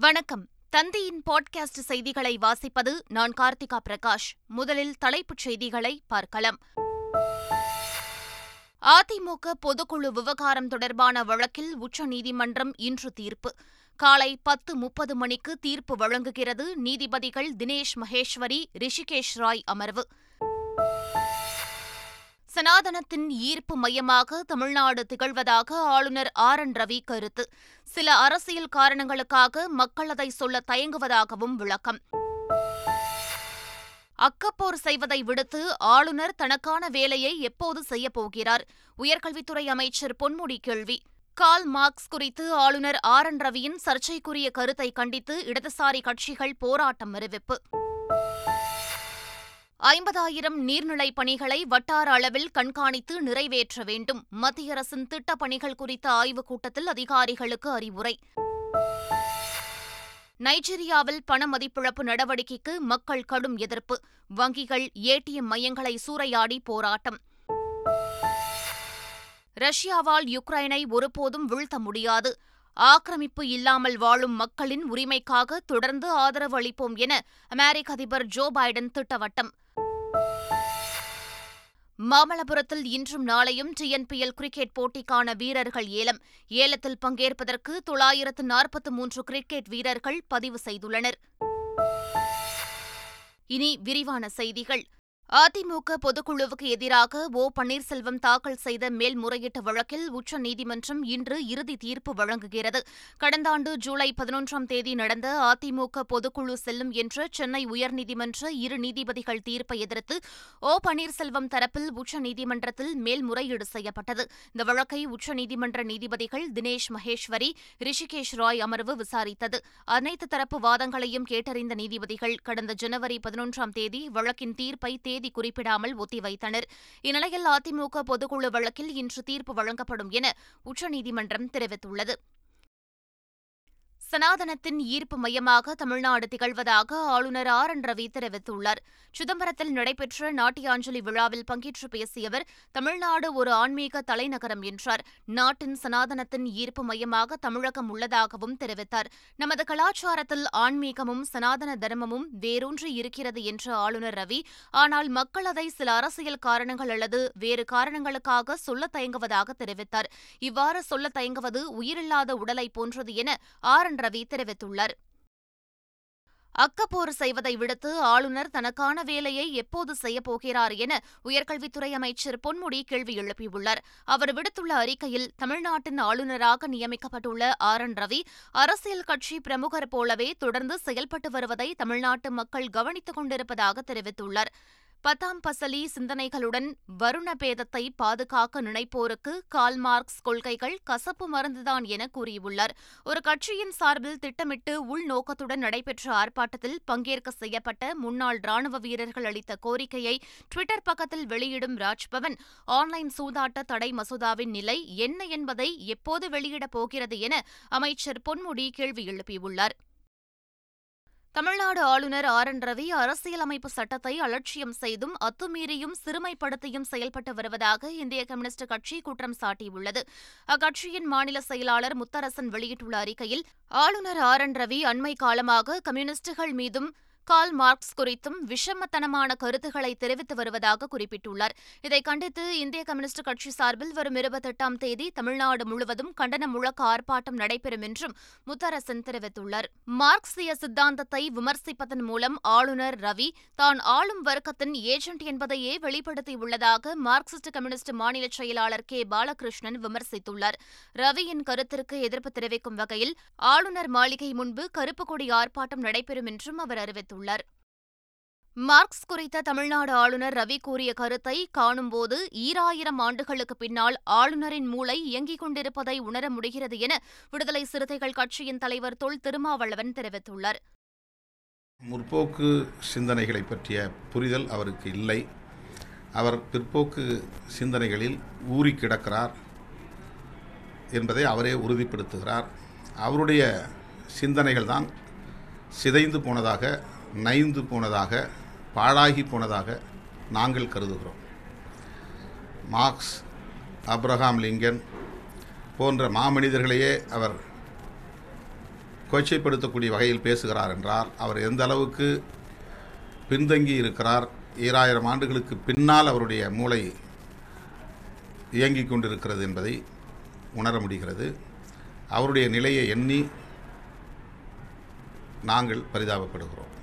வணக்கம். தந்தியின் பாட்காஸ்ட் செய்திகளை வாசிப்பது நான் கார்த்திகா பிரகாஷ். முதலில் தலைப்புச் செய்திகளை பார்க்கலாம். அதிமுக பொதுக்குழு விவகாரம் தொடர்பான வழக்கில் உச்சநீதிமன்றம் இன்று தீர்ப்பு. காலை பத்து முப்பது மணிக்கு தீர்ப்பு வழங்குகிறது நீதிபதிகள் தினேஷ் மகேஸ்வரி ரிஷிகேஷ் ராய் அமர்வு. சனாதனத்தின் ஈர்ப்பு மையமாக தமிழ்நாடு திகழ்வதாக ஆளுநர் ஆர். என். ரவி கருத்து. சில அரசியல் காரணங்களுக்காக மக்கள் அதை சொல்ல தயங்குவதாகவும் விளக்கம். அக்கப்போர் செய்வதை விடுத்து ஆளுநர் தனக்கான வேலையை எப்போது செய்யப்போகிறார் உயர்கல்வித்துறை அமைச்சர் பொன்முடி கேள்வி. கால் மார்க்ஸ் குறித்து ஆளுநர் ஆர். என். ரவியின் சர்ச்சைக்குரிய கருத்தை கண்டித்து இடதுசாரி கட்சிகள் போராட்டம் அறிவிப்பு. ஐம்பதாயிரம் நீர்நிலைப் பணிகளை வட்டார அளவில் கண்காணித்து நிறைவேற்ற வேண்டும். மத்திய அரசின் திட்டப் பணிகள் குறித்த ஆய்வுக் கூட்டத்தில் அதிகாரிகளுக்கு அறிவுரை. நைஜீரியாவில் பண மதிப்பிழப்பு நடவடிக்கைக்கு மக்கள் கடும் எதிர்ப்பு. வங்கிகள் ஏடிஎம் மையங்களை சூறையாடி போராட்டம். ரஷ்யாவால் யுக்ரைனை ஒருபோதும் வீழ்த்த முடியாது. ஆக்கிரமிப்பு இல்லாமல் வாழும் மக்களின் உரிமைக்காக தொடர்ந்து ஆதரவு அளிப்போம் என அமெரிக்க அதிபர் ஜோ பைடன் திட்டவட்டம். மாமல்லபுரத்தில் இன்றும் நாளையும் டிஎன்பிஎல் கிரிக்கெட் போட்டிக்கான வீரர்கள் ஏலம். ஏலத்தில் பங்கேற்பதற்கு தொள்ளாயிரத்து நாற்பத்து மூன்று கிரிக்கெட் வீரர்கள் பதிவு செய்துள்ளனர். இனி விரிவான செய்திகள். அதிமுக பொதுக்குழுவுக்கு எதிராக ஓ. பன்னீர்செல்வம் தாக்கல் செய்த மேல்முறையீட்டு வழக்கில் உச்சநீதிமன்றம் இன்று இறுதி தீர்ப்பு வழங்குகிறது. கடந்த ஆண்டு ஜூலை பதினொன்றாம் தேதி நடந்த அதிமுக பொதுக்குழு செல்லும் என்ற சென்னை உயர்நீதிமன்ற இரு நீதிபதிகள் தீர்ப்பை எதிர்த்து ஓ. பன்னீர்செல்வம் தரப்பில் உச்சநீதிமன்றத்தில் மேல்முறையீடு செய்யப்பட்டது. இந்த வழக்கை உச்சநீதிமன்ற நீதிபதிகள் தினேஷ் மகேஸ்வரி ரிஷிகேஷ் ராய் அமர்வு விசாரித்தது. அனைத்து தரப்பு வாதங்களையும் கேட்டறிந்த நீதிபதிகள் கடந்த ஜனவரி பதினொன்றாம் தேதி வழக்கின் தீர்ப்பை தேதி குறிப்பிடாமல் ஒத்திவைத்தனர் இந்நிலையில் அதிமுக பொதுக்குழு வழக்கில் இன்று தீர்ப்பு வழங்கப்படும் என உச்சநீதிமன்றம் தெரிவித்துள்ளது. சனாதனத்தின் ஈர்ப்பு மையமாக தமிழ்நாடு திகழ்வதாக ஆளுநர் ஆர். என். ரவி தெரிவித்துள்ளார். சிதம்பரத்தில் நடைபெற்ற நாட்டியாஞ்சலி விழாவில் பங்கேற்று பேசிய அவர் தமிழ்நாடு ஒரு ஆன்மீக தலைநகரம் என்றார். நாட்டின் சனாதனத்தின் ஈர்ப்பு மையமாக தமிழகம் உள்ளதாகவும் தெரிவித்தார். நமது கலாச்சாரத்தில் ஆன்மீகமும் சனாதன தர்மமும் வேரூன்றி இருக்கிறது என்ற ஆளுநர் ரவி ஆனால் மக்கள் அதை சில அரசியல் காரணங்கள் அல்லது வேறு காரணங்களுக்காக சொல்ல தயங்குவதாக தெரிவித்தார். இவ்வாறு சொல்ல தயங்குவது உயிரில்லாத உடலை போன்றது என ஆர். என் ரவி தெரிவித்துள்ளார். அக்கப்போர் செய்வதை விடுத்து ஆளுநர் தனக்கான வேலையை எப்போது செய்யப்போகிறார் என உயர்கல்வித்துறை அமைச்சர் பொன்முடி கேள்வி எழுப்பியுள்ளார். அவர் விடுத்துள்ள அறிக்கையில் தமிழ்நாட்டின் ஆளுநராக நியமிக்கப்பட்டுள்ள ஆர். என். ரவி அரசியல் கட்சி பிரமுகர் போலவே தொடர்ந்து செயல்பட்டு வருவதை தமிழ்நாட்டு மக்கள் கவனித்துக் கொண்டிருப்பதாக தெரிவித்துள்ளார். பத்தாம் பசலி சிந்தனைகளுடன் வருண பேதத்தை பாதுகாக்க நினைப்போருக்கு கால் மார்க்ஸ் கொள்கைகள் கசப்பு மருந்துதான் என கூறியுள்ளார். ஒரு கட்சியின் சார்பில் திட்டமிட்டு உள்நோக்கத்துடன் நடைபெற்ற ஆர்ப்பாட்டத்தில் பங்கேற்க செய்யப்பட்ட முன்னாள் ராணுவ வீரர்கள் அளித்த கோரிக்கையை டுவிட்டர் பக்கத்தில் வெளியிடும் ராஜ்பவன் ஆன்லைன் சூதாட்ட தடை மசோதாவின் நிலை என்ன என்பதை எப்போது வெளியிடப் போகிறது என அமைச்சர் பொன்முடி கேள்வி எழுப்பியுள்ளார். தமிழ்நாடு ஆளுநர் ஆர். என். ரவி அரசியலமைப்பு சட்டத்தை அலட்சியம் செய்தும் அத்துமீறியும் சிறுமைப்படுத்தியும் செயல்பட்டு வருவதாக இந்திய கம்யூனிஸ்ட் கட்சி குற்றம் சாட்டியுள்ளது. அக்கட்சியின் மாநில செயலாளர் முத்தரசன் வெளியிட்டுள்ள அறிக்கையில் ஆளுநர் ஆர். என். ரவி அண்மை காலமாக கம்யூனிஸ்டுகள் மீதும் கால் மார்க்ஸ் குறித்தும் விஷமத்தனமான கருத்துக்களை தெரிவித்து வருவதாக குறிப்பிட்டுள்ளார். இதை கண்டித்து இந்திய கம்யூனிஸ்ட் கட்சி சார்பில் வரும் இருபத்தெட்டாம் தேதி தமிழ்நாடு முழுவதும் கண்டன முழக்க ஆர்ப்பாட்டம் நடைபெறும் என்றும் முத்தரசன் தெரிவித்துள்ளார். மார்க்சிய சித்தாந்தத்தை விமர்சிப்பதன் மூலம் ஆளுநர் ரவி தான் ஆளும் வர்க்கத்தின் ஏஜென்ட் என்பதையே வெளிப்படுத்தியுள்ளதாக மார்க்சிஸ்ட் கம்யூனிஸ்ட் மாநில செயலாளர் கே. பாலகிருஷ்ணன் விமர்சித்துள்ளார். ரவியின் கருத்திற்கு எதிர்ப்பு தெரிவிக்கும் வகையில் ஆளுநர் மாளிகை முன்பு கருப்பு கொடி ஆர்ப்பாட்டம் நடைபெறும் என்றும் அவர் அறிவித்துள்ளார். தெரிவித்துள்ளார். மார்க்ஸ் குறித்த தமிழ்நாடு ஆளுநர் ரவி கூறிய கருத்தை காணும்போது ஈராயிரம் ஆண்டுகளுக்கு பின்னால் ஆளுநரின் மூளை இயங்கிக் கொண்டிருப்பதை உணர முடிகிறது என விடுதலை சிறுத்தைகள் கட்சியின் தலைவர் தொல் திருமாவளவன் தெரிவித்துள்ளார். முற்போக்கு சிந்தனைகளை பற்றிய புரிதல் அவருக்கு இல்லை. அவர் பிற்போக்கு சிந்தனைகளில் ஊறி கிடக்கிறார் என்பதை அவரே உறுதிப்படுத்துகிறார். அவருடைய சிந்தனைகள் தான் சிதைந்து போனதாக நைந்து போனதாக பாழாகி போனதாக நாங்கள் கருதுகிறோம். மார்க்ஸ் அப்ரஹாம் லிங்கன் போன்ற மாமனிதர்களையே அவர் கொச்சைப்படுத்தக்கூடிய வகையில் பேசுகிறார் என்றால் அவர் எந்த அளவுக்கு பின்தங்கி இருக்கிறார் ஈராயிரம் ஆண்டுகளுக்கு பின்னால் அவருடைய மூளை இயங்கிக் கொண்டிருக்கிறது என்பதை உணர முடிகிறது. அவருடைய நிலையை எண்ணி நாங்கள் பரிதாபப்படுகிறோம்.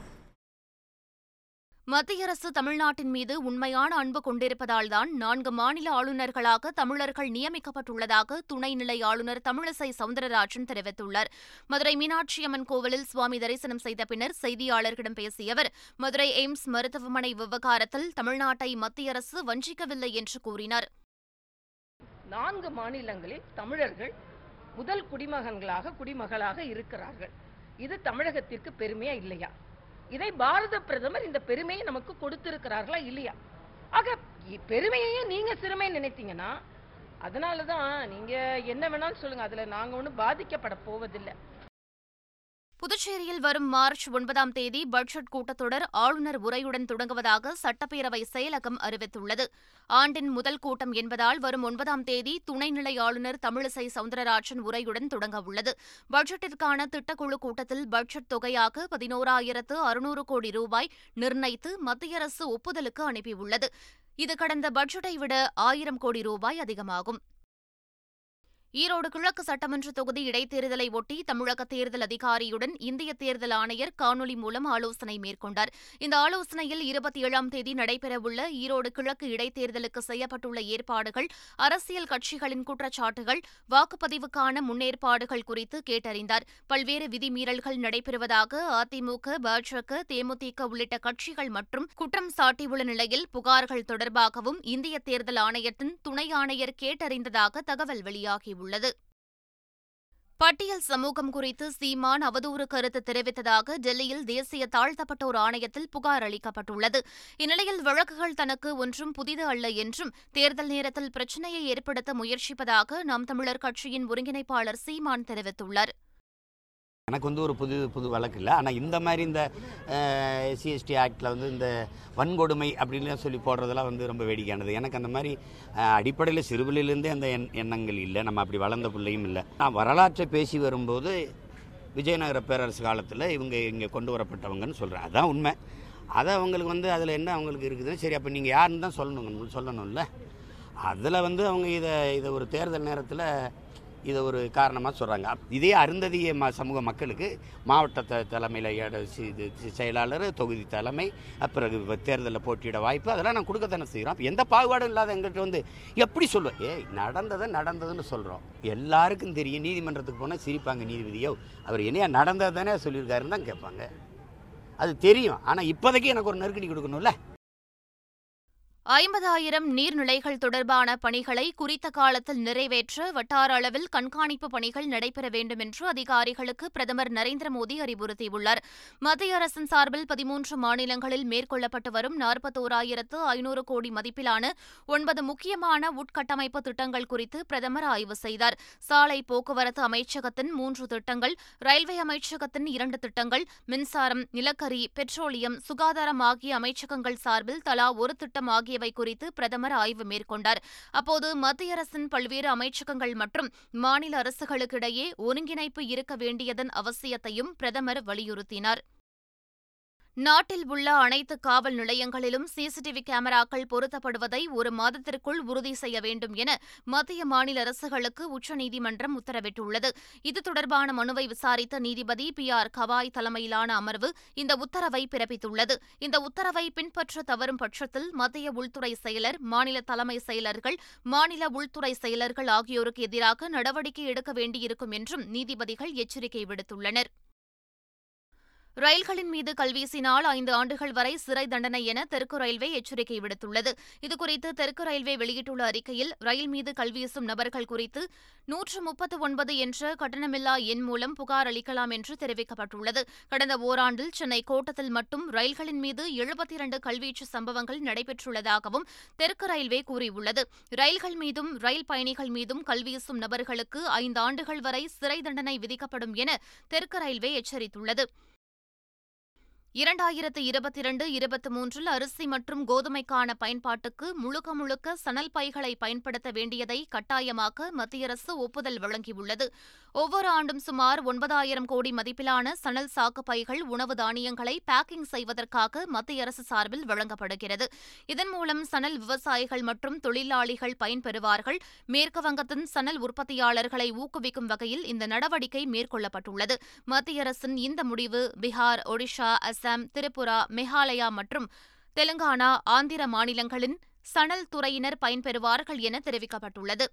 மத்திய அரசு தமிழ்நாட்டின் மீது உண்மையான அன்பு கொண்டிருப்பதால்தான் நான்கு மாநில ஆளுநர்களாக தமிழர்கள் நியமிக்கப்பட்டுள்ளதாக துணைநிலை ஆளுநர் தமிழிசை சவுந்தரராஜன் தெரிவித்துள்ளார். மதுரை மீனாட்சி அம்மன் கோவிலில் சுவாமி தரிசனம் செய்த பின்னர் செய்தியாளர்களிடம் பேசிய அவர் மதுரை எய்ம்ஸ் மருத்துவமனை விவகாரத்தில் தமிழ்நாட்டை மத்திய அரசு வஞ்சிக்கவில்லை என்று கூறினார். நான்கு மாநிலங்களில் தமிழர்கள் முதல் குடிமகன்களாக குடிமகளாக இருக்கிறார்கள். இது தமிழகத்திற்கு பெருமையா இல்லையா? இதை பாரத பிரதமர் இந்த பெருமையை நமக்கு கொடுத்திருக்கிறார்களா இல்லையா? ஆக இ- பெருமையையே நீங்க சிறுமை நினைத்தீங்கன்னா அதனாலதான் நீங்க என்ன வேணாலும் சொல்லுங்க. அதுல நாங்க ஒண்ணும் பாதிக்கப்பட போவதில்லை. புதுச்சேரியில் வரும் மார்ச் ஒன்பதாம் தேதி பட்ஜெட் கூட்டத்தொடர் ஆளுநர் உரையுடன் தொடங்குவதாக சட்டப்பேரவை செயலகம் அறிவித்துள்ளது. ஆண்டின் முதல் கூட்டம் என்பதால் வரும் ஒன்பதாம் தேதி துணைநிலை ஆளுநர் தமிழிசை சவுந்தரராஜன் உரையுடன் தொடங்கவுள்ளது பட்ஜெட்டிற்கான திட்டக்குழு கூட்டத்தில் பட்ஜெட் தொகையாக பதினோராயிரத்து அறுநூறு கோடி ரூபாய் நிர்ணயித்து மத்திய அரசு ஒப்புதலுக்கு அனுப்பியுள்ளது. இது கடந்த பட்ஜெட்டை விட ஆயிரம் கோடி ரூபாய் அதிகமாகும். ஈரோடு கிழக்கு சட்டமன்ற தொகுதி இடைத்தேர்தலை ஒட்டி தமிழக தேர்தல் அதிகாரியுடன் இந்திய தேர்தல் ஆணையர் காணொலி மூலம் ஆலோசனை மேற்கொண்டார். இந்த ஆலோசனையில் இருபத்தி ஏழாம் தேதி நடைபெறவுள்ள ஈரோடு கிழக்கு இடைத்தேர்தலுக்கு செய்யப்பட்டுள்ள ஏற்பாடுகள் அரசியல் கட்சிகளின் குற்றச்சாட்டுகள் வாக்குப்பதிவுக்கான முன்னேற்பாடுகள் குறித்து கேட்டறிந்தார். பல்வேறு விதிமீறல்கள் நடைபெறுவதாக அதிமுக பாஜக தேமுதிக உள்ளிட்ட கட்சிகள் மற்றும் குற்றம் சாட்டியுள்ள நிலையில் புகார்கள் தொடர்பாகவும் இந்திய தேர்தல் ஆணையத்தின் துணை ஆணையர் கேட்டறிந்ததாக தகவல் வெளியாகியுள்ளது உள்ளது. பட்டியல் சமூகம் குறித்து சீமான் அவதூறு கருத்து தெரிவித்ததாக டெல்லியில் தேசிய தாழ்த்தப்பட்டோர் ஆணையத்தில் புகார் அளிக்கப்பட்டுள்ளது. இந்நிலையில் வழக்குகள் தனக்கு ஒன்றும் புதிது அல்ல என்றும் தேர்தல் நேரத்தில் பிரச்சினையை ஏற்படுத்த முயற்சிப்பதாக நாம் தமிழர் கட்சியின் ஒருங்கிணைப்பாளர் சீமான் தெரிவித்துள்ளார். எனக்கு வந்து ஒரு புது புது வழக்கு இல்லை. ஆனால் இந்த மாதிரி இந்த எஸ்சிஎஸ்டி ஆக்டில் வந்து இந்த வன்கொடுமை அப்படின்லாம் சொல்லி போடுறதெல்லாம் வந்து ரொம்ப வேடிக்கையானது. எனக்கு அந்த மாதிரி அடிப்படையில் சிறுபிள்ளையிலேருந்தே அந்த எண் எண்ணங்கள் இல்லை. நம்ம அப்படி வளர்ந்த பிள்ளையும் இல்லை. நான் வரலாற்றை பேசி வரும்போது விஜயநகர பேரரசு காலத்தில் இவங்க இங்கே கொண்டு வரப்பட்டவங்கன்னு சொல்கிறேன் அதான் உண்மை. அதை அவங்களுக்கு வந்து அதில் என்ன அவங்களுக்கு இருக்குதுன்னு சரி அப்போ நீங்கள் யாருன்னு தான் சொல்லணும் சொல்லணும்ல. அதில் வந்து அவங்க இதை இதை ஒரு தேர்தல் நேரத்தில் இதை ஒரு காரணமாக சொல்கிறாங்க இதே அருந்ததிய ம சமூக மக்களுக்கு மாவட்ட தலைமையில் செயலாளர் தொகுதி தலைமை பிறகு தேர்தலில் போட்டியிட வாய்ப்பு அதெல்லாம் நான் கொடுக்கத்தானே செய்கிறோம் எந்த பாகுபாடும் இல்லாத எங்கள்கிட்ட வந்து எப்படி சொல்லுவோம் ஏய் நடந்ததை நடந்ததுன்னு சொல்கிறோம் எல்லாருக்கும் தெரியும். நீதிமன்றத்துக்கு போனால் சிரிப்பாங்க நீதிபதியோ அவர் என்னையா நடந்தது தானே சொல்லியிருக்காருன்னு தான் கேட்பாங்க. அது தெரியும். ஆனால் இப்போதைக்கு எனக்கு ஒரு நெருக்கடி கொடுக்கணும்ல? ஐம்பதாயிரம் நீர்நிலைகள் தொடர்பான பணிகளை குறித்த காலத்தில் நிறைவேற்ற வட்டார அளவில் கண்காணிப்பு பணிகள் நடைபெற வேண்டும் என்று அதிகாரிகளுக்கு பிரதமர் நரேந்திர மோடி அறிவுறுத்தியுள்ளார். மத்திய அரசின் சார்பில் பதிமூன்று மாநிலங்களில் மேற்கொள்ளப்பட்டு வரும் நாற்பத்தோராயிரத்து ஐநூறு கோடி மதிப்பிலான ஒன்பது முக்கியமான உட்கட்டமைப்பு திட்டங்கள் குறித்து பிரதமர் ஆய்வு செய்தார். சாலை போக்குவரத்து அமைச்சகத்தின் மூன்று திட்டங்கள் ரயில்வே அமைச்சகத்தின் இரண்டு திட்டங்கள் மின்சாரம் நிலக்கரி பெட்ரோலியம் சுகாதாரம் ஆகிய அமைச்சகங்கள் சார்பில் தலா ஒரு திட்டம் ஆகியவை குறித்து பிரதமர் ஆய்வு மேற்கொண்டார். அப்போது மத்திய அரசின் பல்வேறு அமைச்சகங்கள் மற்றும் மாநில அரசுகளுக்கிடையே ஒருங்கிணைப்பு இருக்க வேண்டியதன் அவசியத்தையும் பிரதமர் வலியுறுத்தினார். நாட்டில் உள்ள அனைத்து காவல் நிலையங்களிலும் சிசிடிவி கேமராக்கள் பொருத்தப்படுவதை ஒரு மாதத்திற்குள் உறுதி செய்ய வேண்டும் என மத்திய மாநில அரசுகளுக்கு உச்சநீதிமன்றம் உத்தரவிட்டுள்ளது. இது தொடர்பான மனுவை விசாரித்த நீதிபதி பி. ஆர். கவாய் தலைமையிலான அமர்வு இந்த உத்தரவை பிறப்பித்துள்ளது. இந்த உத்தரவை பின்பற்ற தவறும் பட்சத்தில் மத்திய உள்துறை செயலர் மாநில தலைமை செயலர்கள் மாநில உள்துறை செயலர்கள் ஆகியோருக்கு எதிராக நடவடிக்கை எடுக்க வேண்டியிருக்கும் என்றும் நீதிபதிகள் எச்சரிக்கை விடுத்துள்ளனர். ரயில்களின் மீது கல்வீசினால் ஐந்து ஆண்டுகள் வரை சிறை தண்டனை என தெற்கு ரயில்வே எச்சரிக்கை விடுத்துள்ளது. இதுகுறித்து தெற்கு ரயில்வே வெளியிட்டுள்ள அறிக்கையில் ரயில் மீது கல்வீசும் நபர்கள் குறித்து நூற்று முப்பத்து ஒன்பது என்ற கட்டணமில்லா எண் மூலம் புகார் அளிக்கலாம் என்று தெரிவிக்கப்பட்டுள்ளது. கடந்த ஓராண்டில் சென்னை கோட்டத்தில் மட்டும் ரயில்களின் மீது எழுபத்தி இரண்டு கல்வீச்சு சம்பவங்கள் நடைபெற்றுள்ளதாகவும் தெற்கு ரயில்வே கூறியுள்ளது. ரயில்கள் மீதும் ரயில் பயணிகள் மீதும் கல்வீசும் நபர்களுக்கு ஐந்து ஆண்டுகள் வரை சிறை தண்டனை விதிக்கப்படும் என தெற்கு ரயில்வே எச்சரித்துள்ளது. இரண்டாயிரத்து இருபத்தி இரண்டு இருபத்தி மூன்றில் அரிசி மற்றும் கோதுமைக்கான பயன்பாட்டுக்கு முழுக்க முழுக்க சணல் பைகளை பயன்படுத்த வேண்டியதை கட்டாயமாக்க மத்திய அரசு ஒப்புதல் வழங்கியுள்ளது. ஒவ்வொரு ஆண்டும் சுமார் ஒன்பதாயிரம் கோடி மதிப்பிலான சணல் சாக்கு பைகள் உணவு தானியங்களை பேக்கிங் செய்வதற்காக மத்திய அரசு சார்பில் வழங்கப்படுகிறது. இதன் மூலம் சணல் விவசாயிகள் மற்றும் தொழிலாளிகள் பயன்பெறுவார்கள். மேற்கு வங்கத்தின் சணல் உற்பத்தியாளர்களை ஊக்குவிக்கும் வகையில் இந்த நடவடிக்கை மேற்கொள்ளப்பட்டுள்ளது. மத்திய அரசின் இந்த முடிவு பீகார் ஒடிஷா அசாம் திரிபுரா மேகாலயா மற்றும் தெலுங்கானா ஆந்திர மாநிலங்களின் சணல் துறையினர் பயன்பெறுவார்கள் என தெரிவிக்கப்பட்டுள்ளது.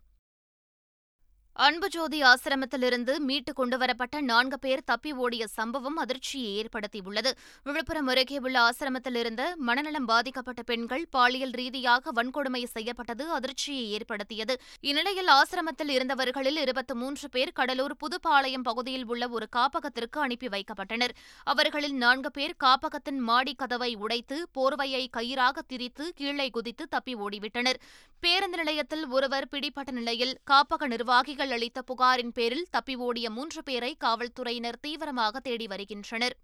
அன்புஜோதி ஆசிரமத்திலிருந்து மீட்டு கொண்டுவரப்பட்ட நான்கு பேர் தப்பி ஓடிய சம்பவம் அதிர்ச்சியை ஏற்படுத்தியுள்ளது. விழுப்புரம் அருகே உள்ள ஆசிரமத்திலிருந்து மனநலம் பாதிக்கப்பட்ட பெண்கள் பாலியல் ரீதியாக வன்கொடுமை செய்யப்பட்டது அதிர்ச்சியை ஏற்படுத்தியது. இந்நிலையில் ஆசிரமத்தில் இருந்தவர்களில் இருபத்தி மூன்று பேர் கடலூர் புதுப்பாளையம் பகுதியில் உள்ள ஒரு காப்பகத்திற்கு அனுப்பி வைக்கப்பட்டனர். அவர்களில் நான்கு பேர் காப்பகத்தின் மாடி கதவை உடைத்து போர்வையை கயிறாக திரித்து கீழே குதித்து தப்பி ஓடிவிட்டனர். பேருந்து நிலையத்தில் ஒருவர் பிடிப்பட்ட நிலையில் காப்பக நிர்வாகிகள் அளித்த புகாரின் பேரில் தப்பி ஓடிய மூன்று பேரை காவல்துறையினர் தீவிரமாக தேடி வருகின்றனர்.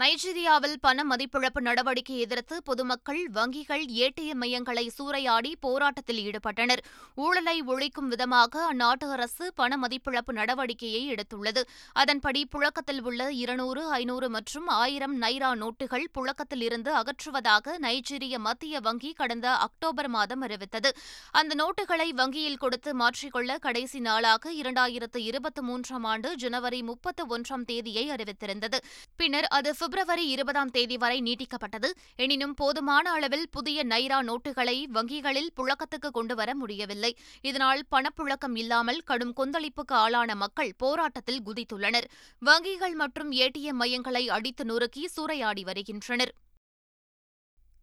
நைஜீரியாவில் பண மதிப்பிழப்பு நடவடிக்கை எதிர்த்து பொதுமக்கள் வங்கிகள் ஏடிஎம் மையங்களை சூறையாடி போராட்டத்தில் ஈடுபட்டனர். ஊழலை ஒழிக்கும் விதமாக அந்நாட்டு அரசு பண மதிப்பிழப்பு நடவடிக்கையை எடுத்துள்ளது. அதன்படி புழக்கத்தில் உள்ள இருநூறு ஐநூறு மற்றும் ஆயிரம் நைரா நோட்டுகள் புழக்கத்தில் இருந்து அகற்றுவதாக நைஜீரிய மத்திய வங்கி கடந்த அக்டோபர் மாதம் அறிவித்தது. அந்த நோட்டுகளை வங்கியில் கொடுத்து மாற்றிக்கொள்ள கடைசி நாளாக இரண்டாயிரத்து இருபத்தி மூன்றாம் ஆண்டு ஜனவரி முப்பத்து ஒன்றாம் தேதியை அறிவித்திருந்தது. பின்னர் அது பிப்ரவரி இருபதாம் தேதி வரை நீட்டிக்கப்பட்டது. எனினும் போதுமான அளவில் புதிய நைரா நோட்டுகளை வங்கிகளில் புழக்கத்துக்கு கொண்டுவர முடியவில்லை. இதனால் பணப்புழக்கம் இல்லாமல் கடும் கொந்தளிப்புக்கு ஆளான மக்கள் போராட்டத்தில் குதித்துள்ளனர். வங்கிகள் மற்றும் ஏடிஎம் மையங்களை அடித்து நொறுக்கி சூறையாடி வருகின்றனர்.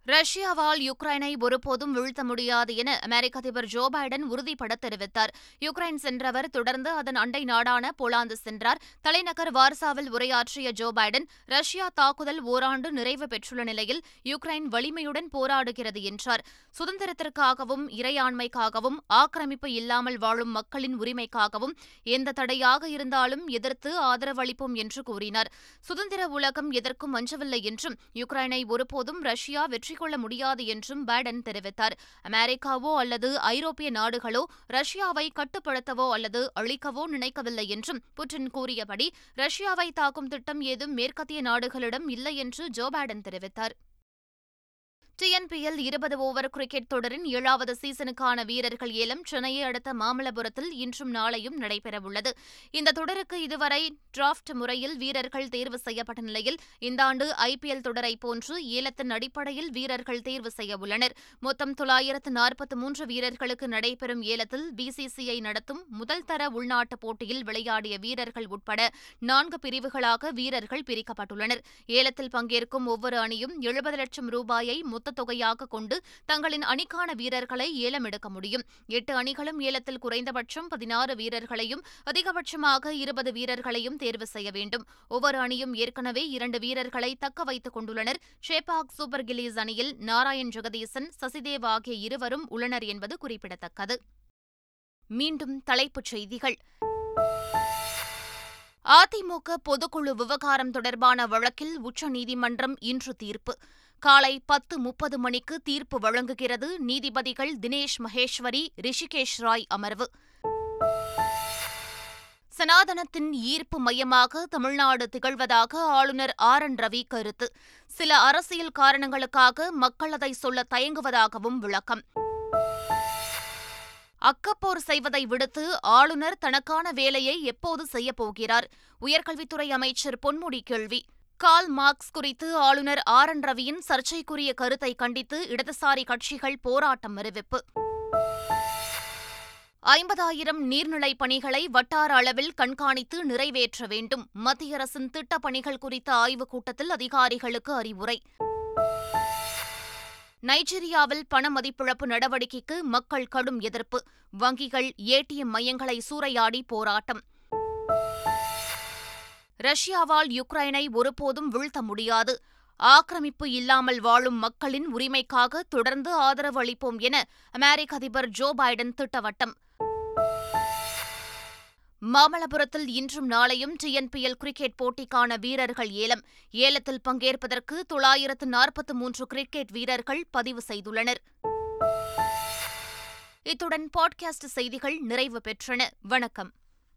ரஷ்யாவால் யுக்ரைனை ஒருபோதும் வீழ்த்த முடியாது என அமெரிக்க அதிபர் ஜோ பைடன் உறுதிபட தெரிவித்தார். யுக்ரைன் சென்றவர் தொடர்ந்து அதன் அண்டை நாடான போலாந்து சென்றார். தலைநகர் வார்சாவில் உரையாற்றிய ஜோ பைடன் ரஷ்யா தாக்குதல் ஓராண்டு நிறைவு பெற்றுள்ள நிலையில் யுக்ரைன் வலிமையுடன் போராடுகிறது என்றார். சுதந்திரத்திற்காகவும் இறையாண்மைக்காகவும் ஆக்கிரமிப்பு இல்லாமல் வாழும் மக்களின் உரிமைக்காகவும் எந்த தடையாக இருந்தாலும் எதிர்த்து ஆதரவளிப்போம் என்று கூறினார். சுதந்திர உலகம் எதற்கும் அஞ்சவில்லை என்றும் யுக்ரைனை ஒருபோதும் ரஷ்யா வெற்றி கொள்ள முடியாது என்றும் பைடன் தெரிவித்தார். அமெரிக்காவோ அல்லது ஐரோப்பிய நாடுகளோ ரஷ்யாவை கட்டுப்படுத்தவோ அல்லது அழிக்கவோ நினைக்கவில்லை என்றும் புட்டின் கூறியபடி ரஷ்யாவை தாக்கும் திட்டம் ஏதும் மேற்கத்திய நாடுகளிடம் இல்லை என்று ஜோ பைடன் தெரிவித்தார். டிஎன்பிஎல் இருபது ஓவர் கிரிக்கெட் தொடரின் ஏழாவது சீசனுக்கான வீரர்கள் ஏலம் சென்னையை அடுத்த மாமல்லபுரத்தில் இன்றும் நாளையும் நடைபெறவுள்ளது. இந்த தொடருக்கு இதுவரை டிராஃப்ட் முறையில் வீரர்கள் தேர்வு செய்யப்பட்ட நிலையில் இந்த ஆண்டு ஐபிஎல் தொடரை போன்று ஏலத்தின் அடிப்படையில் வீரர்கள் தேர்வு செய்ய உள்ளனர். மொத்தம் தொள்ளாயிரத்து நாற்பத்தி மூன்று வீரர்களுக்கு நடைபெறும் ஏலத்தில் பிசிசிஐ நடத்தும் முதல் தர உள்நாட்டு போட்டியில் விளையாடிய வீரர்கள் உட்பட நான்கு பிரிவுகளாக வீரர்கள் பிரிக்கப்பட்டுள்ளனர். ஏலத்தில் பங்கேற்கும் ஒவ்வொரு அணியும் எழுபது லட்சம் ரூபாயை மொத்த தொகையாக கொண்டு தங்களின் அணிக்கான வீரர்களை ஏலம் எடுக்க முடியும். எட்டு அணிகளும் ஏலத்தில் குறைந்தபட்சம் பதினாறு வீரர்களையும் அதிகபட்சமாக இருபது வீரர்களையும் தேர்வு செய்ய வேண்டும். ஒவ்வொரு அணியும் ஏற்கனவே இரண்டு வீரர்களை தக்க வைத்துக் கொண்டுள்ளனர். ஷேபாக் சூப்பர் கிலீஸ் அணியில் நாராயண் ஜெகதீசன் சசிதேவ் ஆகிய இருவரும் உள்ளனர் என்பது குறிப்பிடத்தக்கது. மீண்டும் தலைப்புச் செய்திகள். அதிமுக பொதுக்குழு விவகாரம் தொடர்பான வழக்கில் உச்சநீதிமன்றம் இன்று தீர்ப்பு. காலை பத்து முப்பது மணிக்கு தீர்ப்பு வழங்குகிறது. நீதிபதிகள் தினேஷ் மகேஸ்வரி ரிஷிகேஷ் ராய் அமர்வு. சனாதனத்தின் ஈர்ப்பு மையமாக தமிழ்நாடு திகழ்வதாக ஆளுநர் ஆர் என் ரவி கருத்து. சில அரசியல் காரணங்களுக்காக மக்கள் அதை சொல்ல தயங்குவதாகவும் விளக்கம். அக்கப்போர் செய்வதை விடுத்து ஆளுநர் தனக்கான வேலையை எப்போது செய்யப்போகிறார் உயர்கல்வித்துறை அமைச்சர் பொன்முடி கேள்வி. கால் மார்க்ஸ் குறித்து ஆளுநர் ஆர். என். ரவியின் சர்ச்சைக்குரிய கருத்தை கண்டித்து இடதுசாரி கட்சிகள் போராட்டம் அறிவிப்பு. ஐம்பதாயிரம் நீர்நிலைப் பணிகளை வட்டார அளவில் கண்காணித்து நிறைவேற்ற வேண்டும். மத்திய அரசின் திட்டப் பணிகள் குறித்த ஆய்வுக் கூட்டத்தில் அதிகாரிகளுக்கு அறிவுரை. நைஜீரியாவில் பண மதிப்பிழப்பு நடவடிக்கைக்கு மக்கள் கடும் எதிர்ப்பு. வங்கிகள் ஏடிஎம் மையங்களை சூறையாடி போராட்டம். ரஷ்யாவால் யுக்ரைனை ஒருபோதும் வீழ்த்த முடியாது. ஆக்கிரமிப்பு இல்லாமல் வாழும் மக்களின் உரிமைக்காக தொடர்ந்து ஆதரவு அளிப்போம் என அமெரிக்க அதிபர் ஜோ பைடன் திட்டவட்டம். மாமல்லபுரத்தில் இன்றும் நாளையும் டிஎன்பிஎல் கிரிக்கெட் போட்டிக்கான வீரர்கள் ஏலம். ஏலத்தில் பங்கேற்பதற்கு தொள்ளாயிரத்து நாற்பத்து மூன்று கிரிக்கெட் வீரர்கள் பதிவு செய்துள்ளனர். இத்துடன் பாட்காஸ்ட் செய்திகள் நிறைவு பெற்றன. வணக்கம்.